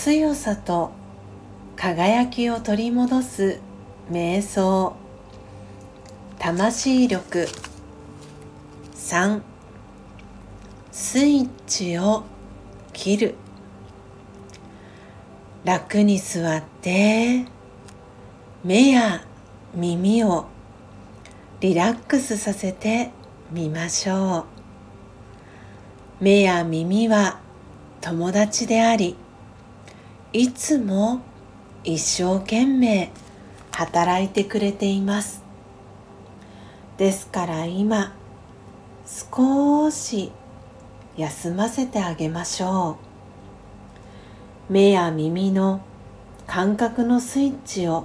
強さと輝きを取り戻す瞑想。魂力。3スイッチを切る。楽に座って目や耳をリラックスさせてみましょう。目や耳は友達でありいつも一生懸命働いてくれています。ですから今少し休ませてあげましょう。目や耳の感覚のスイッチを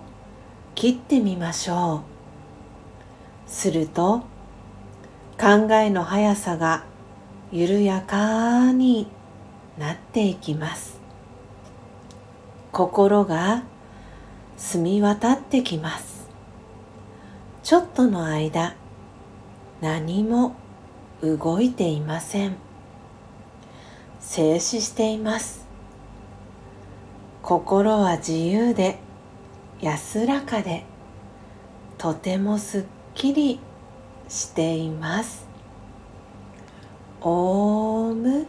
切ってみましょう。すると考えの速さが緩やかになっていきます。心が澄み渡ってきます。ちょっとの間何も動いていません。静止しています。心は自由で安らかでとてもすっきりしています。オーム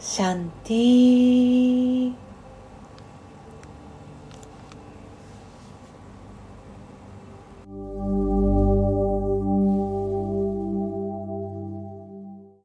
シャンティ